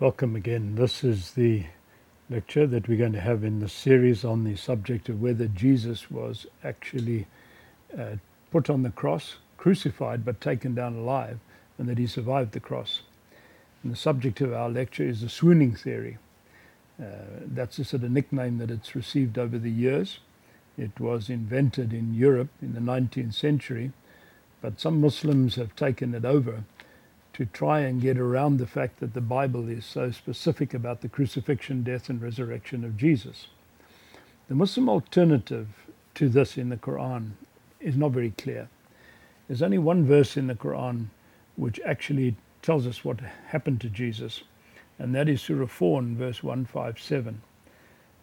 Welcome again. This is the lecture that we're going to have in the series on the subject of whether Jesus was actually uh, put on the cross, crucified, but taken down alive, and that he survived the cross. And the subject of our lecture is the swooning theory. Uh, that's a sort of nickname that it's received over the years. It was invented in Europe in the 19th century, but some Muslims have taken it over to try and get around the fact that the Bible is so specific about the crucifixion, death, and resurrection of Jesus. The Muslim alternative to this in the Quran is not very clear. There's only one verse in the Quran which actually tells us what happened to Jesus, and that is Surah 4 and verse 157.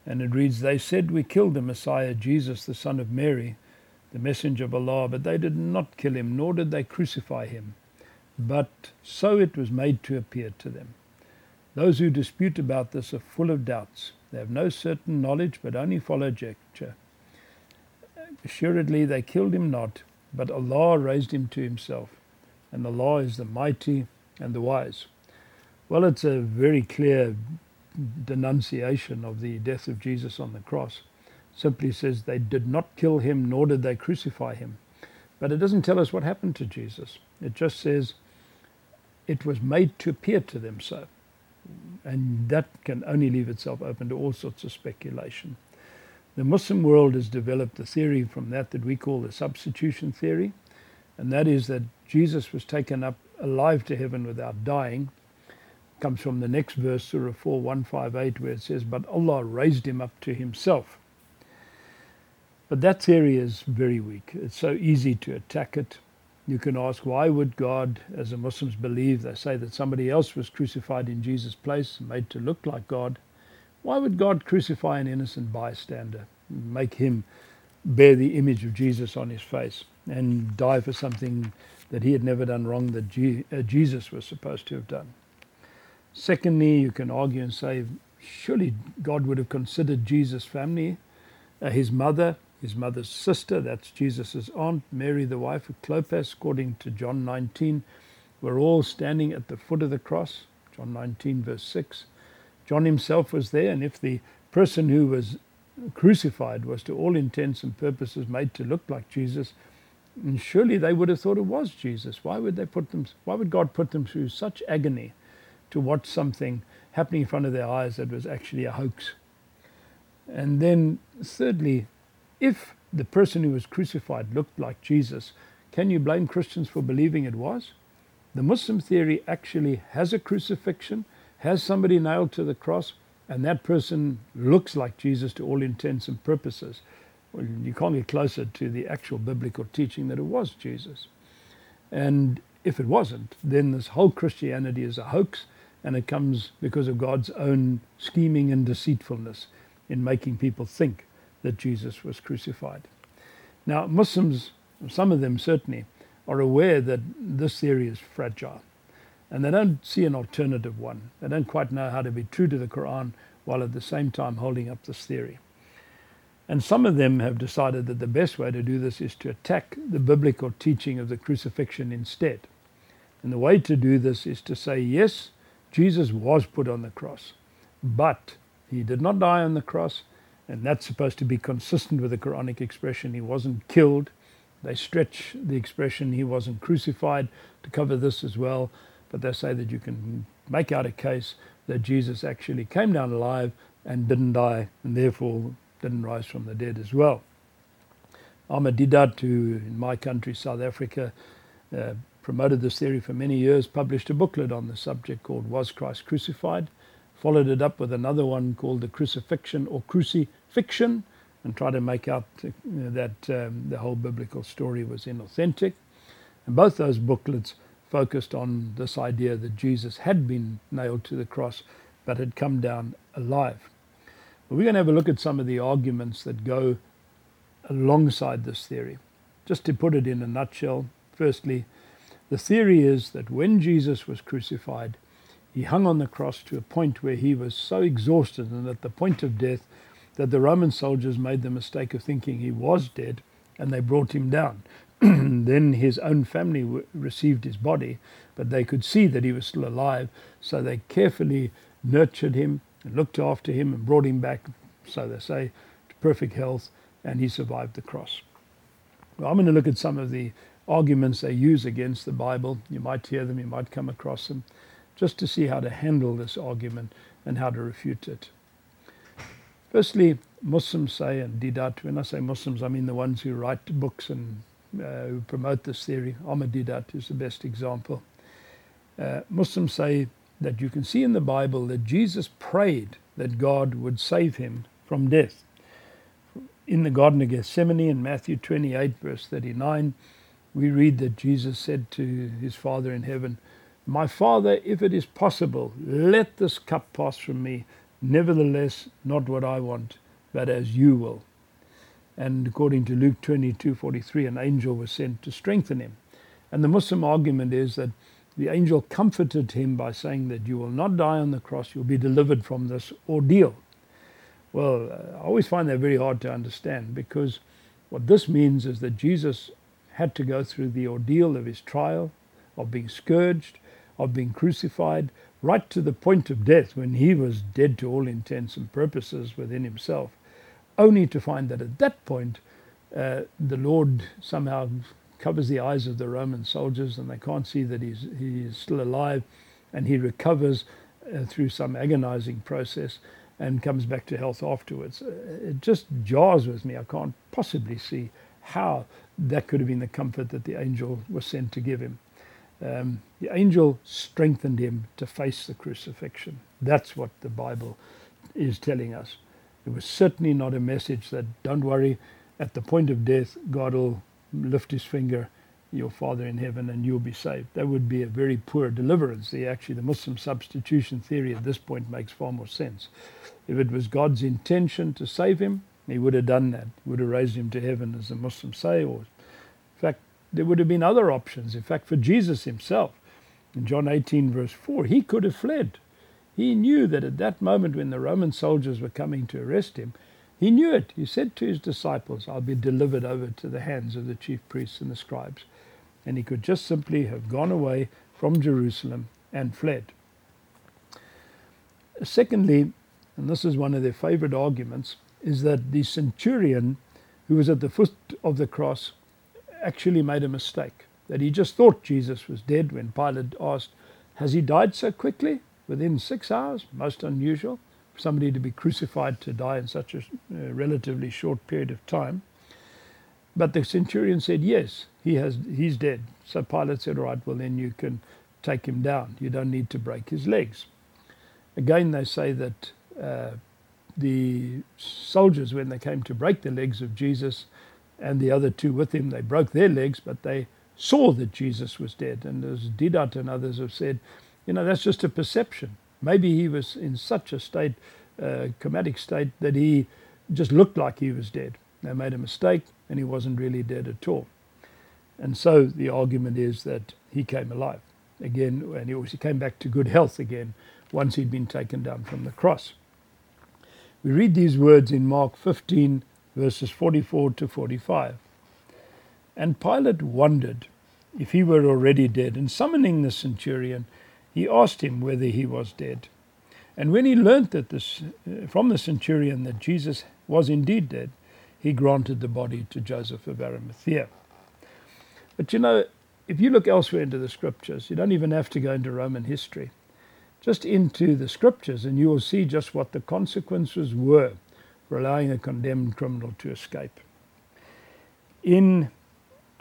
And it reads, They said, We killed the Messiah, Jesus, the son of Mary, the messenger of Allah, but they did not kill him, nor did they crucify him but so it was made to appear to them. Those who dispute about this are full of doubts. They have no certain knowledge, but only follow conjecture. Assuredly, they killed him not, but Allah raised him to himself, and Allah is the mighty and the wise. Well, it's a very clear denunciation of the death of Jesus on the cross. Simply says they did not kill him, nor did they crucify him. But it doesn't tell us what happened to Jesus. It just says it was made to appear to them so. And that can only leave itself open to all sorts of speculation. The Muslim world has developed a theory from that that we call the substitution theory, and that is that Jesus was taken up alive to heaven without dying. It comes from the next verse, Surah 4 158, where it says, But Allah raised him up to himself. But that theory is very weak. It's so easy to attack it. You can ask, why would God, as the Muslims believe, they say that somebody else was crucified in Jesus' place, made to look like God. Why would God crucify an innocent bystander, make him bear the image of Jesus on his face, and die for something that he had never done wrong that uh, Jesus was supposed to have done? Secondly, you can argue and say, surely God would have considered Jesus' family, uh, his mother, his mother's sister, that's Jesus' aunt, Mary, the wife of Clopas, according to John 19, were all standing at the foot of the cross, John 19, verse 6. John himself was there, and if the person who was crucified was to all intents and purposes made to look like Jesus, surely they would have thought it was Jesus. Why would they put them why would God put them through such agony to watch something happening in front of their eyes that was actually a hoax? And then thirdly, if the person who was crucified looked like Jesus, can you blame Christians for believing it was? The Muslim theory actually has a crucifixion, has somebody nailed to the cross, and that person looks like Jesus to all intents and purposes. Well, you can't get closer to the actual biblical teaching that it was Jesus. And if it wasn't, then this whole Christianity is a hoax, and it comes because of God's own scheming and deceitfulness in making people think that Jesus was crucified. Now, Muslims, some of them certainly, are aware that this theory is fragile and they don't see an alternative one. They don't quite know how to be true to the Quran while at the same time holding up this theory. And some of them have decided that the best way to do this is to attack the biblical teaching of the crucifixion instead. And the way to do this is to say, yes, Jesus was put on the cross, but he did not die on the cross, and that's supposed to be consistent with the Quranic expression, he wasn't killed. They stretch the expression, he wasn't crucified, to cover this as well. But they say that you can make out a case that Jesus actually came down alive and didn't die, and therefore didn't rise from the dead as well. Ahmed Deedat, who in my country, South Africa, uh, promoted this theory for many years, published a booklet on the subject called Was Christ Crucified? Followed it up with another one called The Crucifixion or Cruci-fiction, and tried to make out that um, the whole biblical story was inauthentic. And both those booklets focused on this idea that Jesus had been nailed to the cross but had come down alive. But we're going to have a look at some of the arguments that go alongside this theory. Just to put it in a nutshell, firstly, the theory is that when Jesus was crucified, he hung on the cross to a point where he was so exhausted and at the point of death that the Roman soldiers made the mistake of thinking he was dead and they brought him down. then his own family received his body, but they could see that he was still alive, so they carefully nurtured him and looked after him and brought him back, so they say, to perfect health, and he survived the cross. Well, I'm going to look at some of the arguments they use against the Bible. You might hear them, you might come across them, just to see how to handle this argument and how to refute it. Firstly, Muslims say, and Deedat, when I say Muslims, I mean the ones who write books and uh, who promote this theory. Ahmad Deedat is the best example. Uh, Muslims say that you can see in the Bible that Jesus prayed that God would save him from death. In the Garden of Gethsemane in Matthew 28, verse 39, we read that Jesus said to his Father in heaven, My Father, if it is possible, let this cup pass from me. Nevertheless, not what I want, but as you will. And according to Luke 22:43, an angel was sent to strengthen him. And the Muslim argument is that the angel comforted him by saying that you will not die on the cross, you'll be delivered from this ordeal. Well, I always find that very hard to understand because what this means is that Jesus had to go through the ordeal of his trial, of being scourged, of being crucified, right to the point of death when he was dead to all intents and purposes within himself, only to find that at that point uh, the Lord somehow covers the eyes of the Roman soldiers and they can't see that he's, he is still alive and he recovers uh, through some agonizing process and comes back to health afterwards. Uh, it just jars with me. I can't possibly see how that could have been the comfort that the angel was sent to give him. Um, the angel strengthened him to face the crucifixion. That's what the Bible is telling us. It was certainly not a message that, don't worry, at the point of death, God will lift his finger, your Father in heaven, and you'll be saved. That would be a very poor deliverance. The, actually, the Muslim substitution theory at this point makes far more sense. If it was God's intention to save him, he would have done that. He would have raised him to heaven, as the Muslims say. Or, in fact, there would have been other options. In fact, for Jesus himself, in John 18, verse 4, he could have fled. He knew that at that moment when the Roman soldiers were coming to arrest him, he knew it. He said to his disciples, I'll be delivered over to the hands of the chief priests and the scribes. And he could just simply have gone away from Jerusalem and fled. Secondly, and this is one of their favorite arguments, is that the centurion who was at the foot of the cross actually made a mistake. That he just thought Jesus was dead when Pilate asked, Has he died so quickly? Within six hours? Most unusual for somebody to be crucified to die in such a uh, relatively short period of time. But the centurion said, Yes, he has, he's dead. So Pilate said, All right, well, then you can take him down. You don't need to break his legs. Again, they say that uh, the soldiers, when they came to break the legs of Jesus and the other two with him, they broke their legs, but they saw that Jesus was dead. And as Deedat and others have said, you know, that's just a perception. Maybe he was in such a state, uh, comatic state, that he just looked like he was dead. They made a mistake and he wasn't really dead at all. And so the argument is that he came alive again and he also came back to good health again once he'd been taken down from the cross. We read these words in Mark 15, verses 44 to 45. And Pilate wondered if he were already dead, and summoning the centurion, he asked him whether he was dead. And when he learnt that this, uh, from the centurion that Jesus was indeed dead, he granted the body to Joseph of Arimathea. But you know, if you look elsewhere into the scriptures, you don't even have to go into Roman history. Just into the scriptures, and you will see just what the consequences were for allowing a condemned criminal to escape. In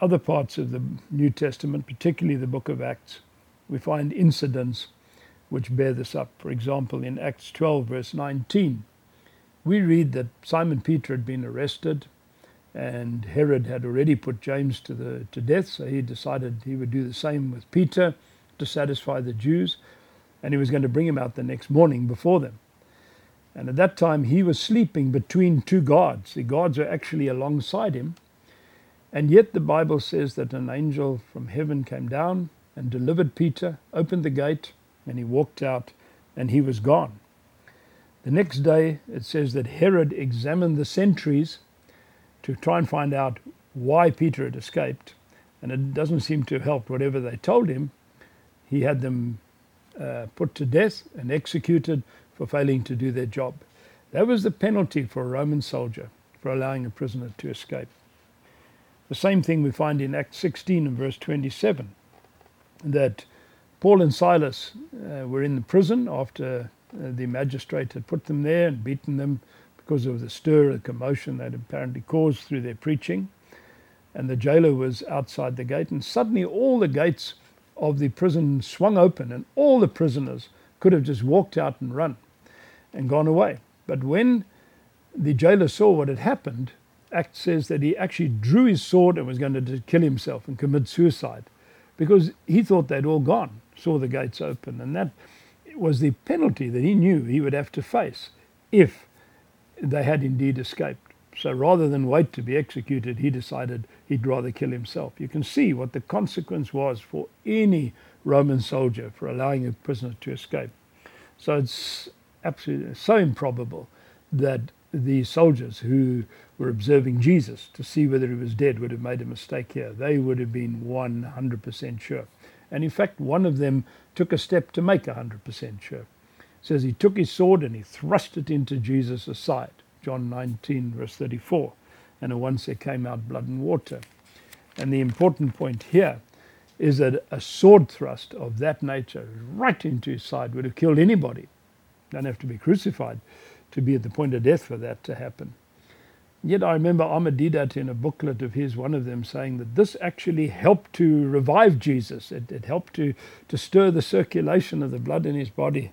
other parts of the New Testament, particularly the book of Acts, we find incidents which bear this up. For example, in Acts 12, verse 19, we read that Simon Peter had been arrested and Herod had already put James to, the, to death, so he decided he would do the same with Peter to satisfy the Jews, and he was going to bring him out the next morning before them. And at that time, he was sleeping between two guards. The guards were actually alongside him. And yet, the Bible says that an angel from heaven came down and delivered Peter, opened the gate, and he walked out, and he was gone. The next day, it says that Herod examined the sentries to try and find out why Peter had escaped, and it doesn't seem to have helped whatever they told him. he had them uh, put to death and executed for failing to do their job. That was the penalty for a Roman soldier for allowing a prisoner to escape. The same thing we find in Acts 16 and verse 27 that Paul and Silas uh, were in the prison after uh, the magistrate had put them there and beaten them because of the stir, the commotion that apparently caused through their preaching. And the jailer was outside the gate, and suddenly all the gates of the prison swung open, and all the prisoners could have just walked out and run and gone away. But when the jailer saw what had happened, Act says that he actually drew his sword and was going to kill himself and commit suicide because he thought they'd all gone, saw the gates open. And that was the penalty that he knew he would have to face if they had indeed escaped. So rather than wait to be executed, he decided he'd rather kill himself. You can see what the consequence was for any Roman soldier for allowing a prisoner to escape. So it's absolutely so improbable that the soldiers who were observing Jesus to see whether he was dead would have made a mistake here. They would have been 100% sure. And in fact, one of them took a step to make 100% sure. It says he took his sword and he thrust it into Jesus' side. John 19, verse 34. And at once there came out blood and water. And the important point here is that a sword thrust of that nature right into his side would have killed anybody. Don't have to be crucified to be at the point of death for that to happen. Yet I remember Ahmed Deedat in a booklet of his, one of them saying that this actually helped to revive Jesus. It, it helped to, to stir the circulation of the blood in his body.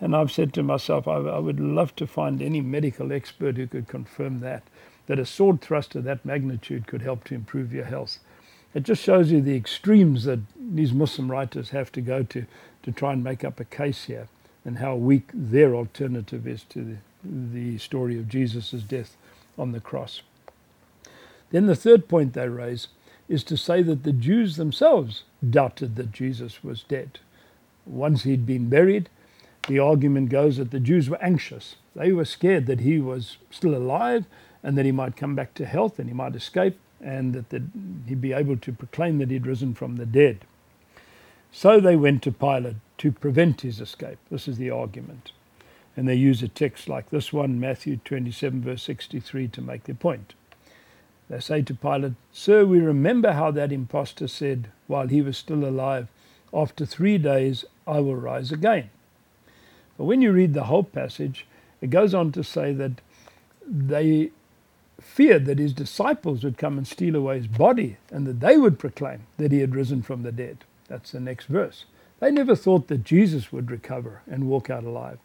And I've said to myself, I, I would love to find any medical expert who could confirm that, that a sword thrust of that magnitude could help to improve your health. It just shows you the extremes that these Muslim writers have to go to to try and make up a case here and how weak their alternative is to the, the story of Jesus' death on the cross. Then the third point they raise is to say that the Jews themselves doubted that Jesus was dead. Once he'd been buried, the argument goes that the Jews were anxious. They were scared that he was still alive and that he might come back to health and he might escape and that he'd be able to proclaim that he'd risen from the dead. So they went to Pilate to prevent his escape. This is the argument. And they use a text like this one, Matthew 27, verse 63, to make their point. They say to Pilate, Sir, we remember how that impostor said while he was still alive, After three days I will rise again. But when you read the whole passage, it goes on to say that they feared that his disciples would come and steal away his body and that they would proclaim that he had risen from the dead. That's the next verse. They never thought that Jesus would recover and walk out alive.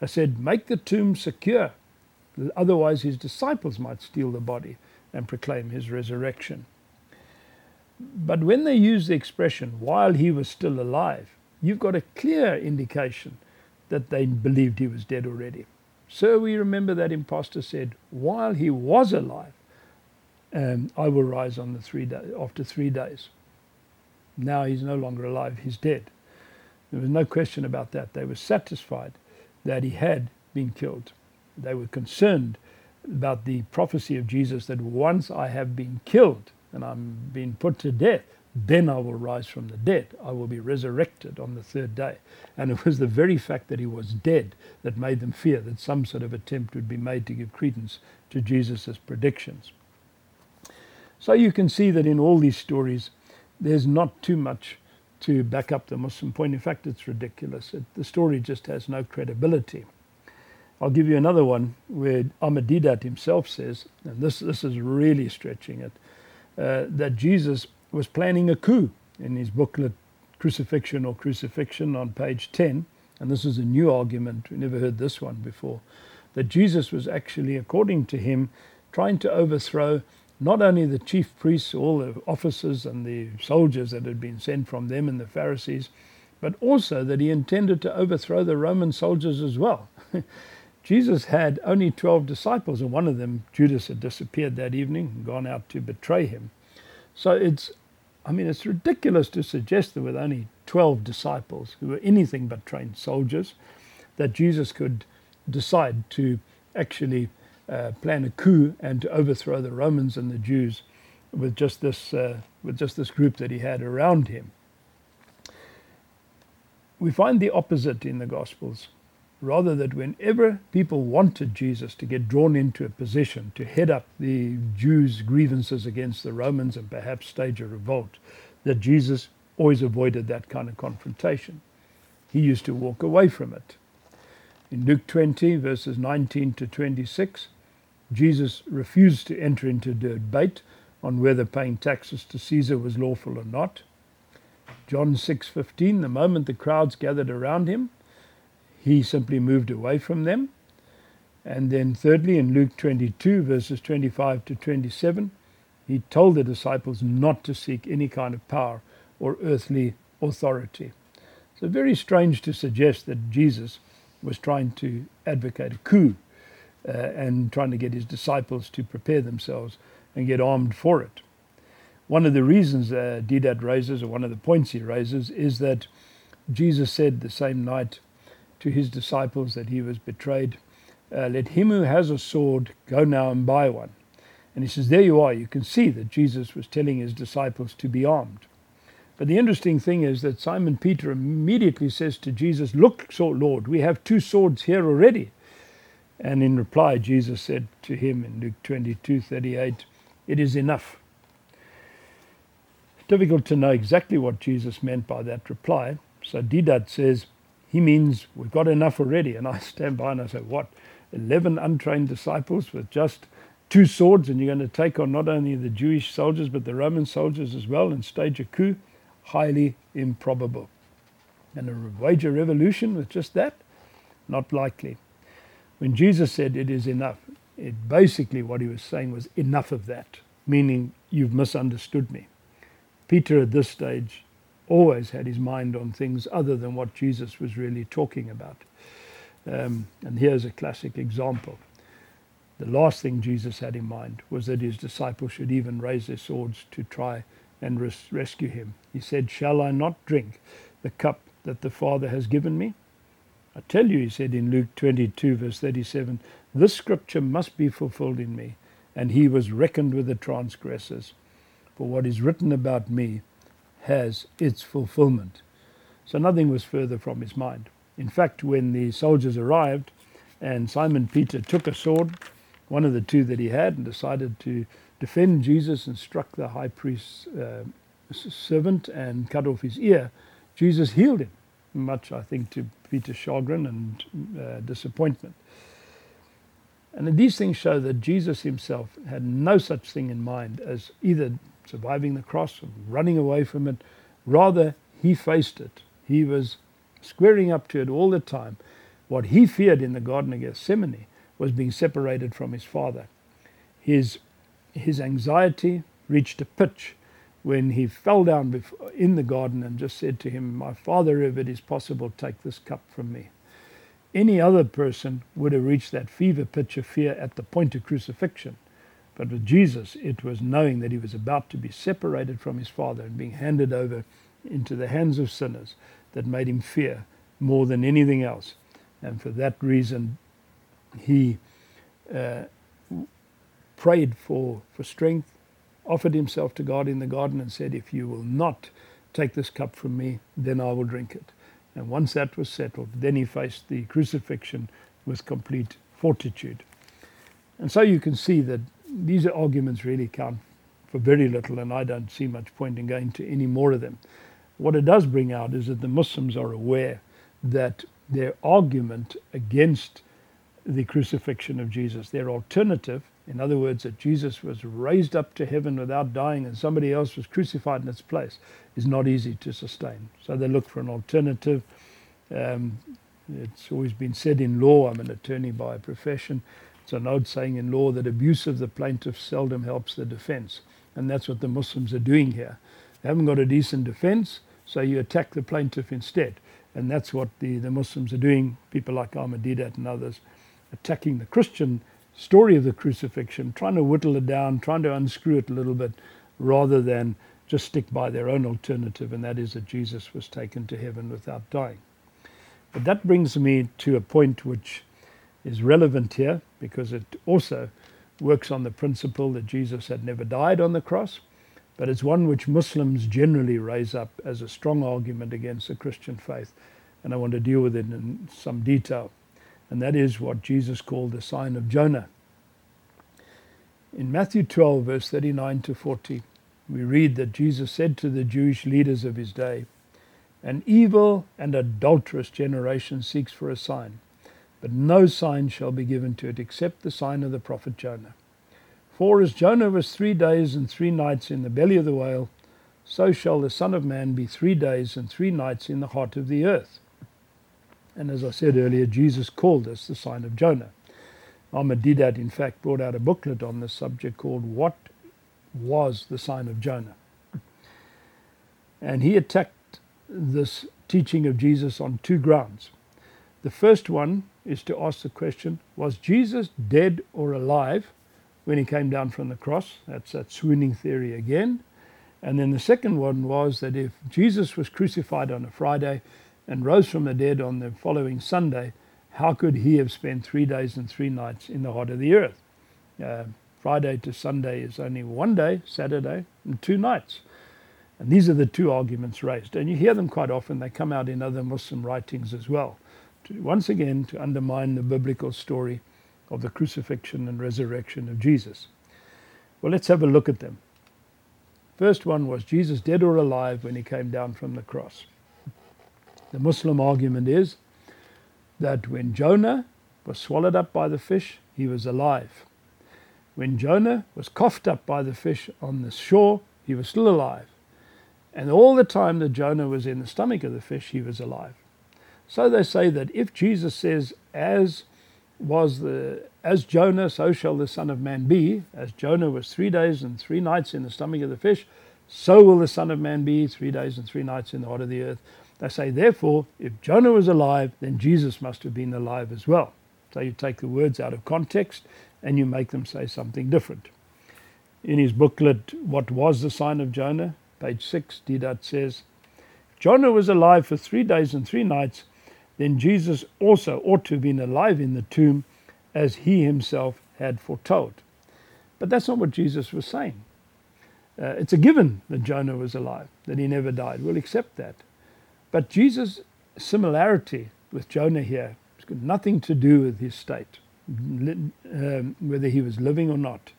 I said, Make the tomb secure, otherwise his disciples might steal the body and proclaim his resurrection. But when they use the expression, while he was still alive, you've got a clear indication that they believed he was dead already. So we remember that impostor said, while he was alive, um, I will rise on the three day, after three days. Now he's no longer alive, he's dead. There was no question about that. They were satisfied that he had been killed. They were concerned about the prophecy of Jesus that once I have been killed and I'm being put to death, then I will rise from the dead. I will be resurrected on the third day. And it was the very fact that he was dead that made them fear that some sort of attempt would be made to give credence to Jesus' predictions. So you can see that in all these stories, there's not too much to back up the Muslim point. In fact, it's ridiculous. It, the story just has no credibility. I'll give you another one where Ahmed Deedat himself says, and this, this is really stretching it, uh, that Jesus was planning a coup in his booklet, Crucifixion or Cruci-fiction, on page 10. And this is a new argument, we never heard this one before, that Jesus was actually, according to him, trying to overthrow not only the chief priests, all the officers and the soldiers that had been sent from them and the Pharisees, but also that he intended to overthrow the Roman soldiers as well. Jesus had only 12 disciples, and one of them, Judas, had disappeared that evening and gone out to betray him. So it's, I mean, it's ridiculous to suggest that with only 12 disciples who were anything but trained soldiers, that Jesus could decide to actually uh, plan a coup and to overthrow the Romans and the Jews with just this uh, with just this group that he had around him. we find the opposite in the Gospels. Rather, that whenever people wanted Jesus to get drawn into a position to head up the Jews' grievances against the Romans and perhaps stage a revolt, that Jesus always avoided that kind of confrontation. He used to walk away from it. In Luke 20, verses 19 to 26, Jesus refused to enter into debate on whether paying taxes to Caesar was lawful or not. John 6:15 the moment the crowds gathered around him he simply moved away from them. And then thirdly in Luke 22 verses 25 to 27 he told the disciples not to seek any kind of power or earthly authority. So very strange to suggest that Jesus was trying to advocate a coup uh, and trying to get his disciples to prepare themselves and get armed for it one of the reasons uh, Deedat raises, or one of the points he raises, is that Jesus said the same night to his disciples that he was betrayed, uh, Let him who has a sword go now and buy one. And he says, There you are. You can see that Jesus was telling his disciples to be armed. But the interesting thing is that Simon Peter immediately says to Jesus, Look, Lord, we have two swords here already. And in reply, Jesus said to him in Luke 22 38, It is enough difficult to know exactly what Jesus meant by that reply. So Deedat says, he means we've got enough already. And I stand by and I say, what? 11 untrained disciples with just two swords, and you're going to take on not only the Jewish soldiers, but the Roman soldiers as well and stage a coup? Highly improbable. And wage a revolution with just that? Not likely. When Jesus said it is enough, it basically what he was saying was enough of that, meaning you've misunderstood me. Peter at this stage always had his mind on things other than what Jesus was really talking about. Um, and here's a classic example. The last thing Jesus had in mind was that his disciples should even raise their swords to try and res- rescue him. He said, Shall I not drink the cup that the Father has given me? I tell you, he said in Luke 22, verse 37, this scripture must be fulfilled in me. And he was reckoned with the transgressors for what is written about me has its fulfillment. So nothing was further from his mind. In fact, when the soldiers arrived and Simon Peter took a sword, one of the two that he had, and decided to defend Jesus and struck the high priest's uh, servant and cut off his ear, Jesus healed him, much, I think, to Peter's chagrin and uh, disappointment. And these things show that Jesus himself had no such thing in mind as either surviving the cross and running away from it. Rather, he faced it. He was squaring up to it all the time. What he feared in the Garden of Gethsemane was being separated from his Father. His, his anxiety reached a pitch when he fell down in the garden and just said to him, My Father, if it is possible, take this cup from me. Any other person would have reached that fever pitch of fear at the point of crucifixion. But with Jesus, it was knowing that he was about to be separated from his Father and being handed over into the hands of sinners that made him fear more than anything else. And for that reason, he uh, prayed for, for strength, offered himself to God in the garden, and said, If you will not take this cup from me, then I will drink it. And once that was settled, then he faced the crucifixion with complete fortitude. And so you can see that these arguments really count for very little, and I don't see much point in going to any more of them. What it does bring out is that the Muslims are aware that their argument against the crucifixion of Jesus, their alternative, in other words, that Jesus was raised up to heaven without dying and somebody else was crucified in its place, is not easy to sustain. So they look for an alternative. Um, it's always been said in law, I'm an attorney by profession, it's an old saying in law that abuse of the plaintiff seldom helps the defense. And that's what the Muslims are doing here. They haven't got a decent defense, so you attack the plaintiff instead. And that's what the, the Muslims are doing, people like Ahmad Deedat and others, attacking the Christian story of the crucifixion, trying to whittle it down, trying to unscrew it a little bit, rather than just stick by their own alternative, and that is that Jesus was taken to heaven without dying. But that brings me to a point which is relevant here because it also works on the principle that Jesus had never died on the cross, but it's one which Muslims generally raise up as a strong argument against the Christian faith and I want to deal with it in some detail. And that is what Jesus called the sign of Jonah. In Matthew 12, verse 39 to 40, we read that Jesus said to the Jewish leaders of his day, An evil and adulterous generation seeks for a sign, but no sign shall be given to it except the sign of the prophet Jonah. For as Jonah was three days and three nights in the belly of the whale, so shall the Son of Man be three days and three nights in the heart of the earth. And as I said earlier, Jesus called this the sign of Jonah. Ahmed Deedat, in fact, brought out a booklet on this subject called What Was the Sign of Jonah? And he attacked this teaching of Jesus on two grounds. The first one is to ask the question Was Jesus dead or alive when he came down from the cross? That's that swooning theory again. And then the second one was that if Jesus was crucified on a Friday and rose from the dead on the following Sunday, how could he have spent three days and three nights in the heart of the earth? Uh, Friday to Sunday is only one day, Saturday, and two nights. And these are the two arguments raised. And you hear them quite often. They come out in other Muslim writings as well. To, once again, to undermine the biblical story of the crucifixion and resurrection of Jesus. Well, let's have a look at them. First one was Jesus dead or alive when he came down from the cross? The Muslim argument is that when Jonah was swallowed up by the fish, he was alive. When Jonah was coughed up by the fish on the shore, he was still alive. And all the time that Jonah was in the stomach of the fish, he was alive. So they say that if Jesus says, as was the as Jonah, so shall the Son of Man be. As Jonah was three days and three nights in the stomach of the fish, so will the Son of Man be three days and three nights in the heart of the earth. They say, therefore, if Jonah was alive, then Jesus must have been alive as well. So you take the words out of context and you make them say something different. In his booklet, What Was the Sign of Jonah? page 6, Deedat says, Jonah was alive for three days and three nights, then Jesus also ought to have been alive in the tomb as he himself had foretold. But that's not what Jesus was saying. Uh, it's a given that Jonah was alive, that he never died. We'll accept that. But Jesus' similarity with Jonah here has got nothing to do with his state, um, whether he was living or not.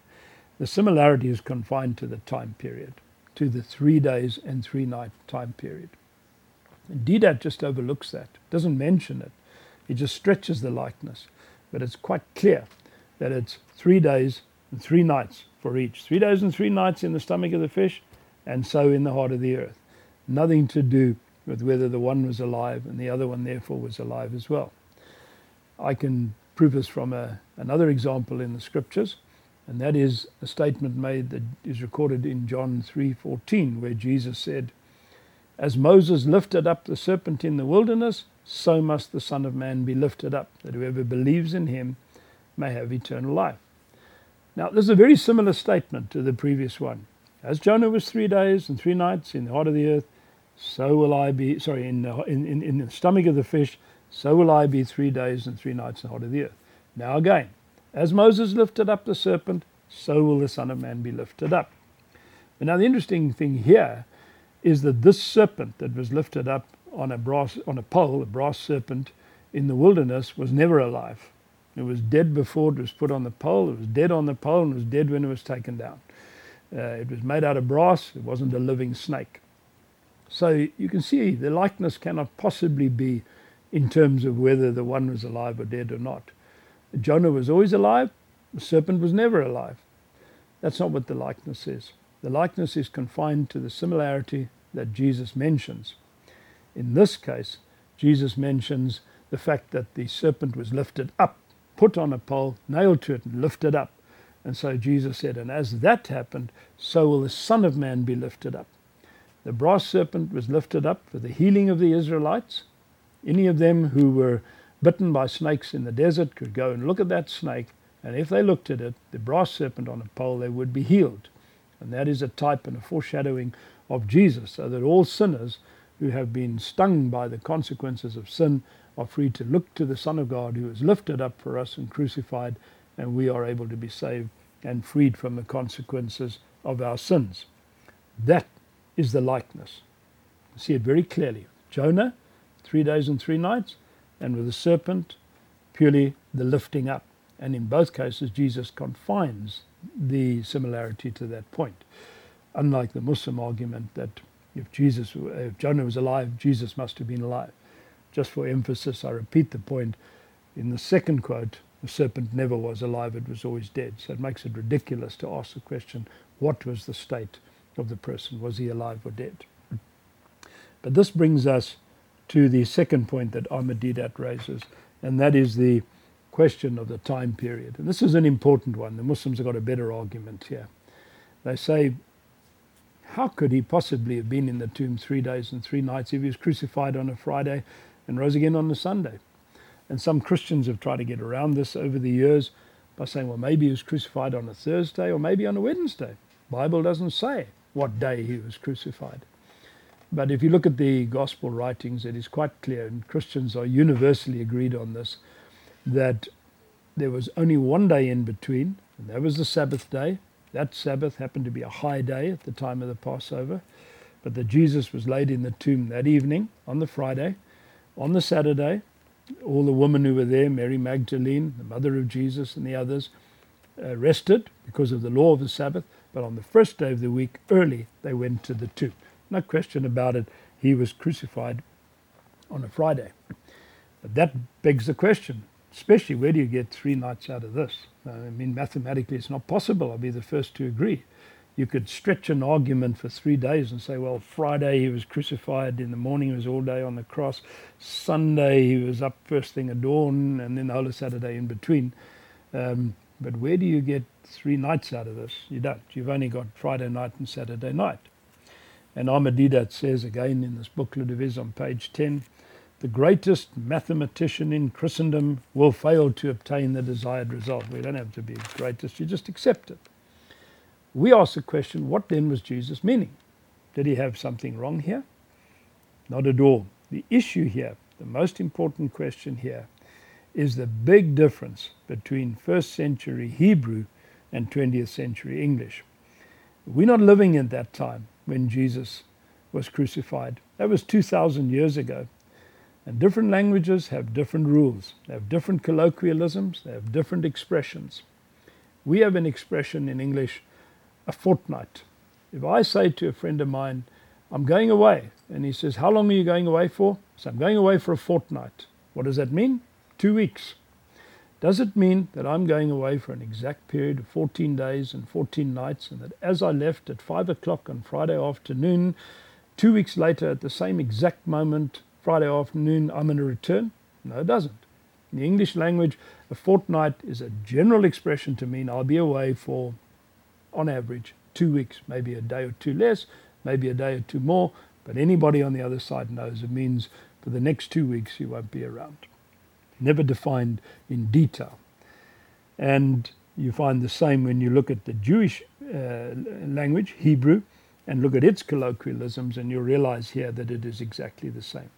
The similarity is confined to the time period, to the three days and three night time period. And Deedat just overlooks that, doesn't mention it. He just stretches the likeness. But it's quite clear that it's three days and three nights for each. Three days and three nights in the stomach of the fish, and so in the heart of the earth. Nothing to do whether the one was alive and the other one, therefore, was alive as well. I can prove this from a, another example in the scriptures, and that is a statement made that is recorded in John 3:14, where Jesus said, "As Moses lifted up the serpent in the wilderness, so must the Son of Man be lifted up, that whoever believes in him may have eternal life." Now, this is a very similar statement to the previous one. As Jonah was three days and three nights in the heart of the earth, so will I be, sorry, in the, in, in, in the stomach of the fish, so will I be three days and three nights in the heart of the earth. Now again, as Moses lifted up the serpent, so will the Son of Man be lifted up. But now the interesting thing here is that this serpent that was lifted up on a brass on a pole, a brass serpent in the wilderness, was never alive. It was dead before it was put on the pole. It was dead on the pole and was dead when it was taken down. Uh, it was made out of brass. It wasn't a living snake. So you can see the likeness cannot possibly be in terms of whether the one was alive or dead or not. Jonah was always alive. The serpent was never alive. That's not what the likeness is. The likeness is confined to the similarity that Jesus mentions. In this case, Jesus mentions the fact that the serpent was lifted up put on a pole, nailed to it, and lifted up. And so Jesus said, And as that happened, so will the Son of Man be lifted up. The brass serpent was lifted up for the healing of the Israelites. Any of them who were bitten by snakes in the desert could go and look at that snake, and if they looked at it, the brass serpent on a pole, they would be healed. And that is a type and a foreshadowing of Jesus, so that all sinners who have been stung by the consequences of sin are free to look to the Son of God who is lifted up for us and crucified, and we are able to be saved and freed from the consequences of our sins. That is the likeness. You see it very clearly. Jonah, three days and three nights, and with the serpent, purely the lifting up. And in both cases, Jesus confines the similarity to that point. Unlike the Muslim argument that if Jesus, if Jonah was alive, Jesus must have been alive. Just for emphasis, I repeat the point. In the second quote, the serpent never was alive, it was always dead. So it makes it ridiculous to ask the question, what was the state of the person? Was he alive or dead? But this brings us to the second point that Ahmed Deedat raises, and that is the question of the time period. And this is an important one. The Muslims have got a better argument here. They say, how could he possibly have been in the tomb three days and three nights if he was crucified on a Friday and rose again on a Sunday? And some Christians have tried to get around this over the years by saying, well, maybe he was crucified on a Thursday or maybe on a Wednesday. Bible doesn't say what day he was crucified. But if you look at the gospel writings, it is quite clear, and Christians are universally agreed on this, that there was only one day in between, and that was the Sabbath day. That Sabbath happened to be a high day at the time of the Passover, but that Jesus was laid in the tomb that evening on the Friday. On the Saturday, all the women who were there, Mary Magdalene, the mother of Jesus, and the others, uh, rested because of the law of the Sabbath. But on the first day of the week, early, they went to the tomb. No question about it, he was crucified on a Friday. But that begs the question, especially where do you get three nights out of this? I mean, mathematically, it's not possible. I'll be the first to agree. You could stretch an argument for three days and say, well, Friday he was crucified, in the morning he was all day on the cross, Sunday he was up first thing at dawn, and then the whole Saturday in between. Um, but where do you get three nights out of this? You don't. You've only got Friday night and Saturday night. And Ahmed Deedat says again in this booklet of his on page 10 the greatest mathematician in Christendom will fail to obtain the desired result. We don't have to be greatest, you just accept it. We ask the question what then was Jesus meaning? Did he have something wrong here? Not at all. The issue here, the most important question here, is the big difference between first century Hebrew and 20th century English. We're not living in that time when Jesus was crucified. That was 2,000 years ago. And different languages have different rules. They have different colloquialisms. They have different expressions. We have an expression in English, a fortnight. If I say to a friend of mine, I'm going away, and he says, How long are you going away for? So I'm going away for a fortnight. What does that mean? Two weeks. Does it mean that I'm going away for an exact period of 14 days and 14 nights, and that as I left at 5 o'clock on Friday afternoon, two weeks later, at the same exact moment, Friday afternoon, I'm going to return? No, it doesn't. In the English language, a fortnight is a general expression to mean I'll be away for, on average, two weeks, maybe a day or two less, maybe a day or two more, but anybody on the other side knows it means for the next two weeks you won't be around never defined in detail. And you find the same when you look at the Jewish uh, language, Hebrew, and look at its colloquialisms, and you'll realize here that it is exactly the same.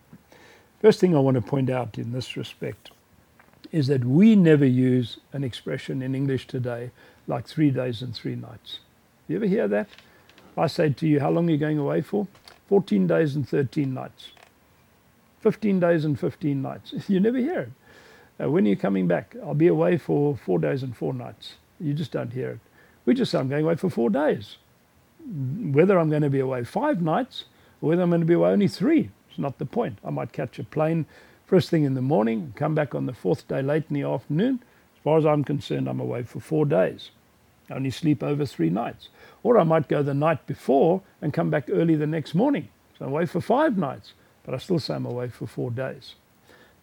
First thing I want to point out in this respect is that we never use an expression in English today like three days and three nights. You ever hear that? I say to you, how long are you going away for? 14 days and 13 nights. 15 days and 15 nights. You never hear it. Uh, when are you coming back? I'll be away for four days and four nights. You just don't hear it. We just say, I'm going away for four days. Whether I'm going to be away five nights or whether I'm going to be away only three, it's not the point. I might catch a plane first thing in the morning, come back on the fourth day late in the afternoon. As far as I'm concerned, I'm away for four days. I only sleep over three nights. Or I might go the night before and come back early the next morning. So I'm away for five nights, but I still say I'm away for four days.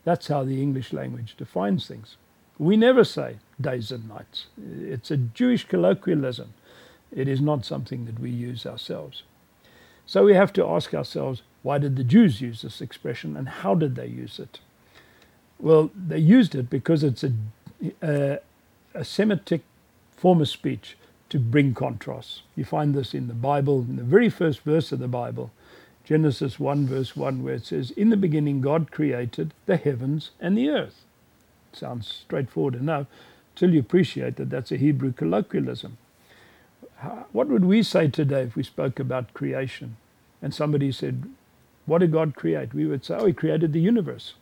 That's how the English language defines things. We never say days and nights. It's a Jewish colloquialism. It is not something that we use ourselves. So we have to ask ourselves why did the Jews use this expression and how did they use it? Well, they used it because it's a, a, a Semitic form of speech to bring contrast. You find this in the Bible, in the very first verse of the Bible. Genesis 1, verse 1, where it says, In the beginning, God created the heavens and the earth. Sounds straightforward enough till you appreciate that that's a Hebrew colloquialism. What would we say today if we spoke about creation and somebody said, What did God create? We would say, oh, He created the universe.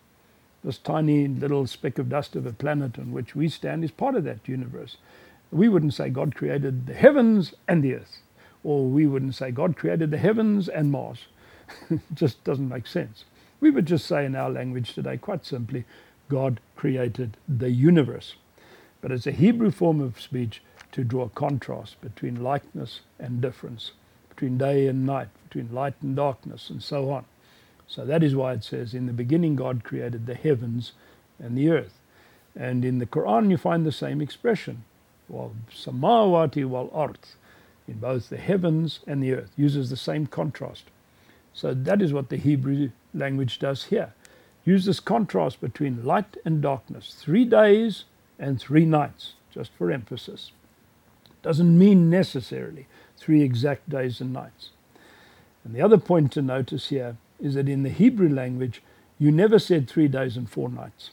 This tiny little speck of dust of a planet on which we stand is part of that universe. We wouldn't say God created the heavens and the earth, or we wouldn't say God created the heavens and Mars. just doesn't make sense. We would just say in our language today, quite simply, God created the universe. But it's a Hebrew form of speech to draw a contrast between likeness and difference, between day and night, between light and darkness, and so on. So that is why it says, In the beginning, God created the heavens and the earth. And in the Quran, you find the same expression, wal samawati wal ard, in both the heavens and the earth, uses the same contrast. So that is what the Hebrew language does here. Use this contrast between light and darkness, three days and three nights, just for emphasis. Doesn't mean necessarily three exact days and nights. And the other point to notice here is that in the Hebrew language, you never said three days and four nights,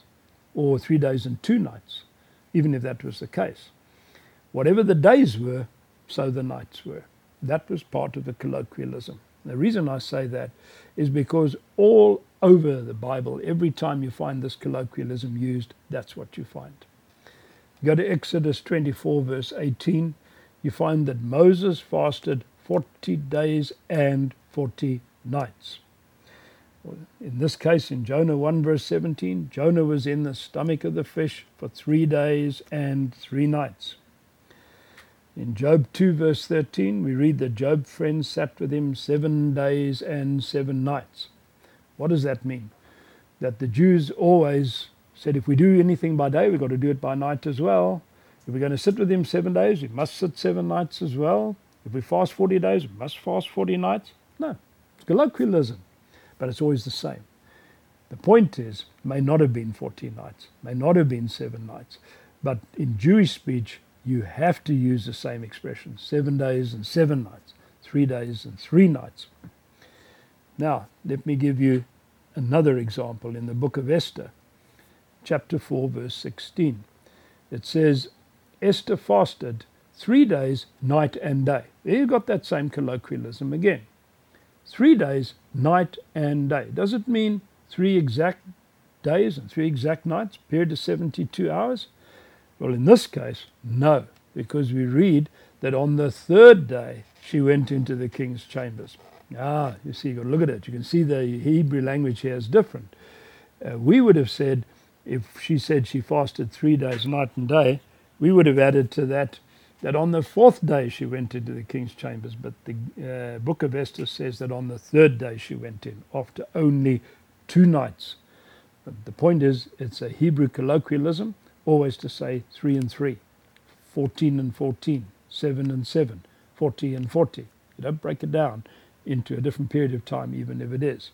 or three days and two nights, even if that was the case. Whatever the days were, so the nights were. That was part of the colloquialism. The reason I say that is because all over the Bible, every time you find this colloquialism used, that's what you find. Go to Exodus 24, verse 18, you find that Moses fasted 40 days and 40 nights. In this case, in Jonah 1, verse 17, Jonah was in the stomach of the fish for three days and three nights. In Job 2, verse 13, we read that Job's friends sat with him seven days and seven nights. What does that mean? That the Jews always said if we do anything by day, we've got to do it by night as well. If we're going to sit with him seven days, we must sit seven nights as well. If we fast 40 days, we must fast 40 nights. No, it's colloquialism, but it's always the same. The point is, may not have been 40 nights, may not have been seven nights, but in Jewish speech, you have to use the same expression seven days and seven nights, three days and three nights. Now, let me give you another example in the book of Esther, chapter 4, verse 16. It says, Esther fasted three days, night and day. There you've got that same colloquialism again. Three days, night and day. Does it mean three exact days and three exact nights, period of 72 hours? Well, in this case, no, because we read that on the third day she went into the king's chambers. Ah, you see, you look at it. You can see the Hebrew language here is different. Uh, we would have said, if she said she fasted three days, night and day, we would have added to that that on the fourth day she went into the king's chambers. But the uh, book of Esther says that on the third day she went in, after only two nights. But the point is, it's a Hebrew colloquialism always to say 3 and 3, 14 and 14, 7 and 7, 40 and 40. You don't break it down into a different period of time, even if it is.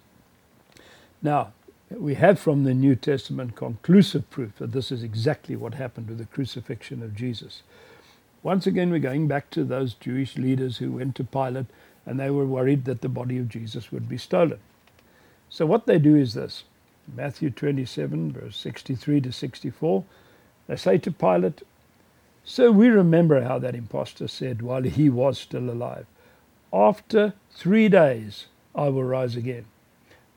Now, we have from the New Testament conclusive proof that this is exactly what happened with the crucifixion of Jesus. Once again, we're going back to those Jewish leaders who went to Pilate and they were worried that the body of Jesus would be stolen. So, what they do is this Matthew 27, verse 63 to 64. They say to Pilate, So we remember how that impostor said while he was still alive, After three days I will rise again.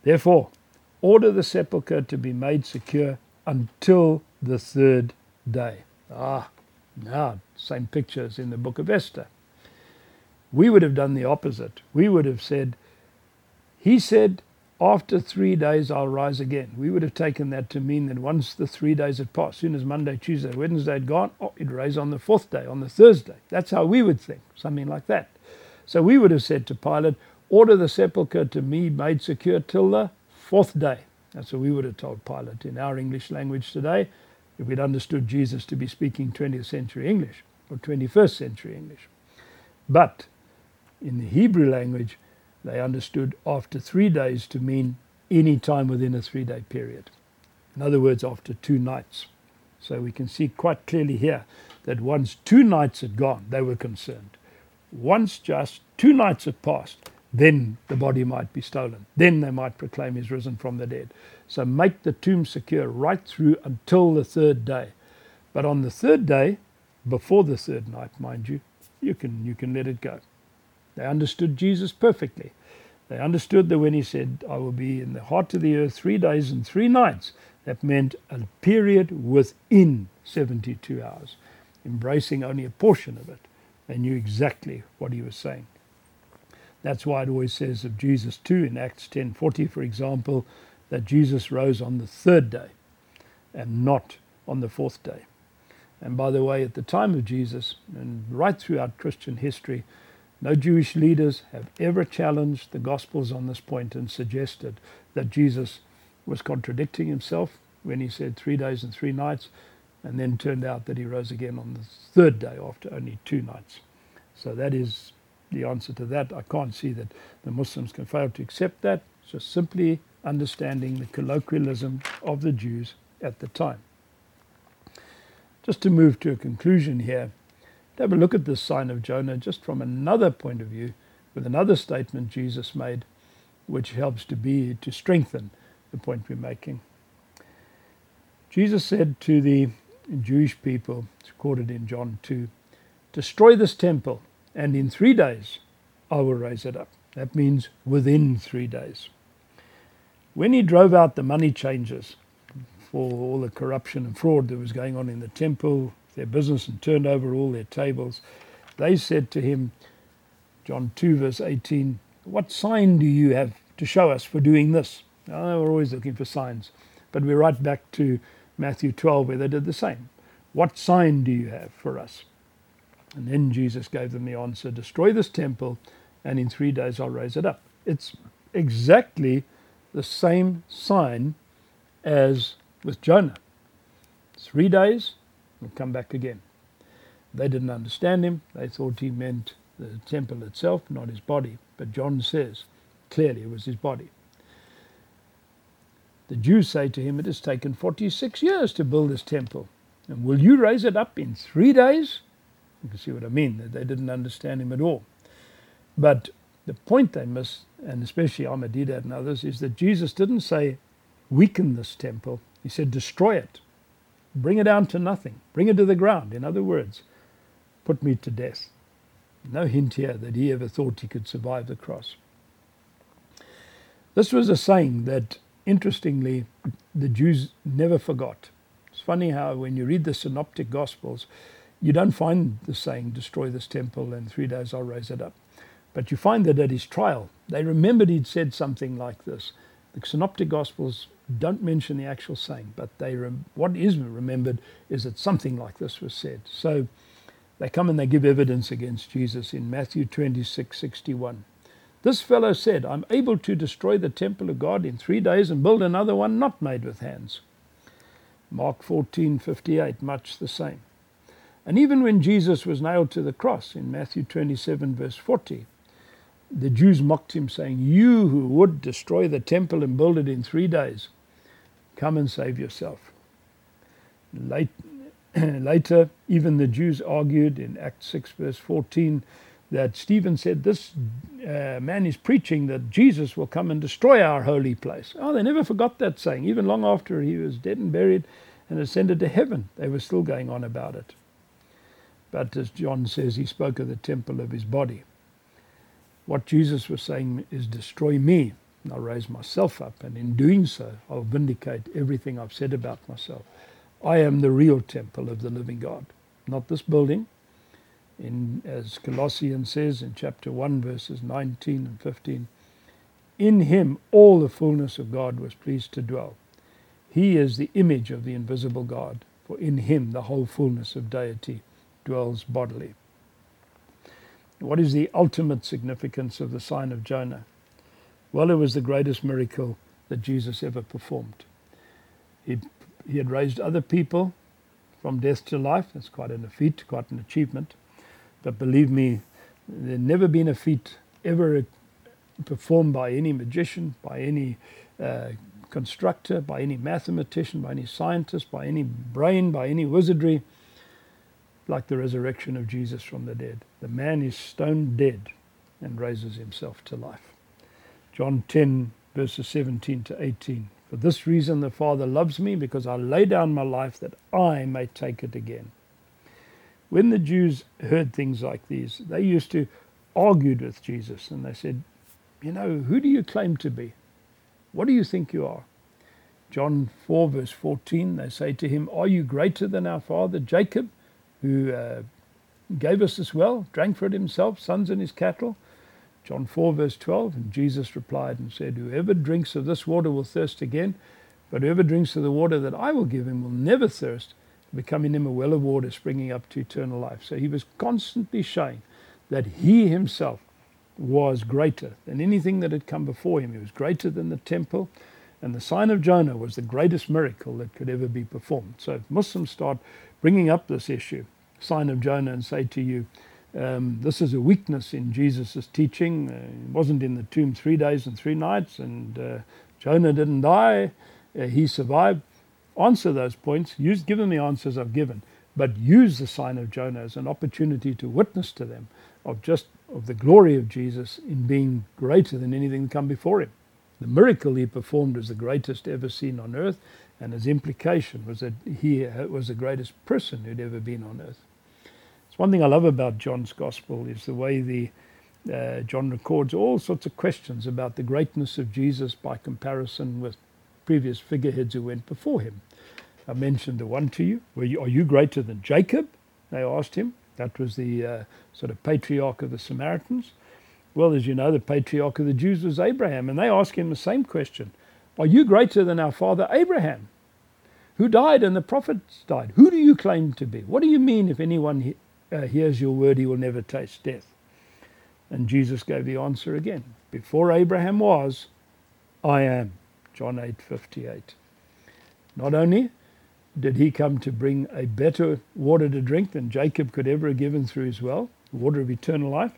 Therefore, order the sepulchre to be made secure until the third day. Ah, now, same pictures in the book of Esther. We would have done the opposite. We would have said, He said, after three days, I'll rise again. We would have taken that to mean that once the three days had passed, soon as Monday, Tuesday, Wednesday had gone, oh, he'd rise on the fourth day, on the Thursday. That's how we would think, something like that. So we would have said to Pilate, Order the sepulchre to me made secure till the fourth day. That's what we would have told Pilate in our English language today, if we'd understood Jesus to be speaking 20th century English or 21st century English. But in the Hebrew language, they understood after three days to mean any time within a three day period. In other words, after two nights. So we can see quite clearly here that once two nights had gone, they were concerned. Once just two nights had passed, then the body might be stolen. Then they might proclaim he's risen from the dead. So make the tomb secure right through until the third day. But on the third day, before the third night, mind you, you can, you can let it go. They understood Jesus perfectly. They understood that when he said, I will be in the heart of the earth three days and three nights, that meant a period within 72 hours, embracing only a portion of it. They knew exactly what he was saying. That's why it always says of Jesus too in Acts 10:40, for example, that Jesus rose on the third day and not on the fourth day. And by the way, at the time of Jesus and right throughout Christian history, no Jewish leaders have ever challenged the Gospels on this point and suggested that Jesus was contradicting himself when he said three days and three nights, and then turned out that he rose again on the third day after only two nights. So that is the answer to that. I can't see that the Muslims can fail to accept that. It's just simply understanding the colloquialism of the Jews at the time. Just to move to a conclusion here, to have a look at this sign of Jonah just from another point of view, with another statement Jesus made, which helps to be to strengthen the point we're making. Jesus said to the Jewish people, it's quoted in John 2, destroy this temple, and in three days I will raise it up. That means within three days. When he drove out the money changers, for all the corruption and fraud that was going on in the temple, their business, and turned over all their tables. They said to him, John 2, verse 18, What sign do you have to show us for doing this? Now, we're always looking for signs. But we're right back to Matthew 12, where they did the same. What sign do you have for us? And then Jesus gave them the answer Destroy this temple, and in three days I'll raise it up. It's exactly the same sign as with Jonah. Three days and come back again. They didn't understand him. They thought he meant the temple itself, not his body. But John says clearly it was his body. The Jews say to him, It has taken 46 years to build this temple. And will you raise it up in three days? You can see what I mean, that they didn't understand him at all. But the point they miss, and especially Ahmadiyya and others, is that Jesus didn't say, weaken this temple. He said, destroy it. Bring it down to nothing. Bring it to the ground. In other words, put me to death. No hint here that he ever thought he could survive the cross. This was a saying that, interestingly, the Jews never forgot. It's funny how, when you read the Synoptic Gospels, you don't find the saying, destroy this temple and three days I'll raise it up. But you find that at his trial, they remembered he'd said something like this. The Synoptic Gospels don't mention the actual saying, but they rem- what is remembered is that something like this was said. So they come and they give evidence against Jesus in Matthew 26 61. This fellow said, I'm able to destroy the temple of God in three days and build another one not made with hands. Mark 14 58, much the same. And even when Jesus was nailed to the cross in Matthew 27, verse 40, the Jews mocked him, saying, You who would destroy the temple and build it in three days, come and save yourself. Later, even the Jews argued in Acts 6, verse 14, that Stephen said, This uh, man is preaching that Jesus will come and destroy our holy place. Oh, they never forgot that saying. Even long after he was dead and buried and ascended to heaven, they were still going on about it. But as John says, he spoke of the temple of his body. What Jesus was saying is, destroy me, and I'll raise myself up, and in doing so, I'll vindicate everything I've said about myself. I am the real temple of the living God, not this building. In, as Colossians says in chapter 1, verses 19 and 15, in him all the fullness of God was pleased to dwell. He is the image of the invisible God, for in him the whole fullness of deity dwells bodily. What is the ultimate significance of the sign of Jonah? Well, it was the greatest miracle that Jesus ever performed. He, he had raised other people from death to life. That's quite an feat, quite an achievement. But believe me, there's never been a feat ever performed by any magician, by any uh, constructor, by any mathematician, by any scientist, by any brain, by any wizardry like the resurrection of Jesus from the dead. The man is stone dead and raises himself to life. John 10, verses 17 to 18. For this reason the Father loves me, because I lay down my life that I may take it again. When the Jews heard things like these, they used to argue with Jesus and they said, You know, who do you claim to be? What do you think you are? John 4, verse 14, they say to him, Are you greater than our father Jacob, who uh, gave us this well, drank for it himself, sons and his cattle? John 4, verse 12, and Jesus replied and said, Whoever drinks of this water will thirst again, but whoever drinks of the water that I will give him will never thirst, become in him a well of water springing up to eternal life. So he was constantly showing that he himself was greater than anything that had come before him. He was greater than the temple, and the sign of Jonah was the greatest miracle that could ever be performed. So if Muslims start bringing up this issue, sign of Jonah, and say to you, um, this is a weakness in Jesus' teaching. Uh, he wasn't in the tomb three days and three nights, and uh, Jonah didn't die. Uh, he survived. Answer those points. Use, give them the answers I've given, but use the sign of Jonah as an opportunity to witness to them of just of the glory of Jesus in being greater than anything that come before him. The miracle he performed was the greatest ever seen on earth, and his implication was that he was the greatest person who'd ever been on earth. It's one thing I love about John's gospel is the way the uh, John records all sorts of questions about the greatness of Jesus by comparison with previous figureheads who went before him. I mentioned the one to you. you are you greater than Jacob? They asked him. That was the uh, sort of patriarch of the Samaritans. Well, as you know, the patriarch of the Jews was Abraham, and they asked him the same question Are you greater than our father Abraham, who died and the prophets died? Who do you claim to be? What do you mean if anyone he- uh, hears your word, he will never taste death? And Jesus gave the answer again Before Abraham was, I am. John 8 58. Not only did he come to bring a better water to drink than Jacob could ever have given through his well, water of eternal life,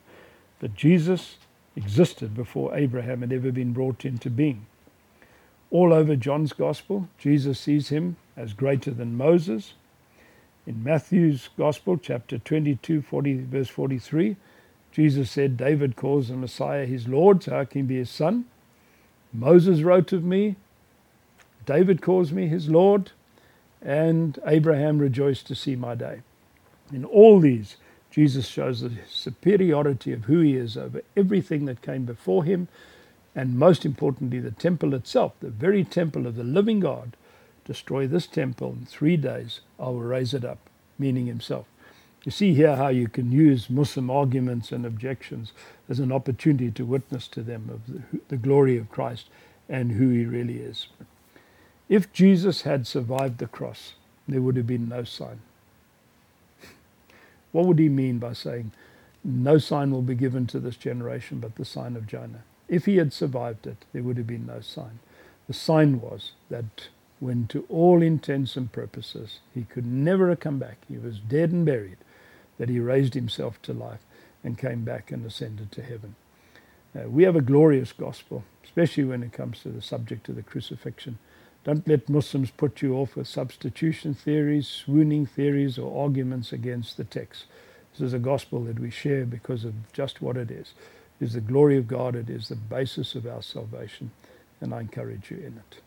but Jesus existed before Abraham had ever been brought into being. All over John's Gospel, Jesus sees him as greater than Moses. In Matthew's Gospel, chapter 22, 40, verse 43, Jesus said, David calls the Messiah his Lord, so how can be his son? Moses wrote of me, David calls me his Lord, and Abraham rejoiced to see my day. In all these, Jesus shows the superiority of who he is over everything that came before him, and most importantly, the temple itself, the very temple of the living God. Destroy this temple in three days, I will raise it up, meaning himself. You see here how you can use Muslim arguments and objections as an opportunity to witness to them of the, the glory of Christ and who he really is. If Jesus had survived the cross, there would have been no sign. What would he mean by saying, No sign will be given to this generation but the sign of Jonah? If he had survived it, there would have been no sign. The sign was that when, to all intents and purposes, he could never have come back, he was dead and buried, that he raised himself to life and came back and ascended to heaven. Uh, we have a glorious gospel, especially when it comes to the subject of the crucifixion. Don't let Muslims put you off with substitution theories, swooning theories, or arguments against the text. This is a gospel that we share because of just what it is. It is the glory of God, it is the basis of our salvation, and I encourage you in it.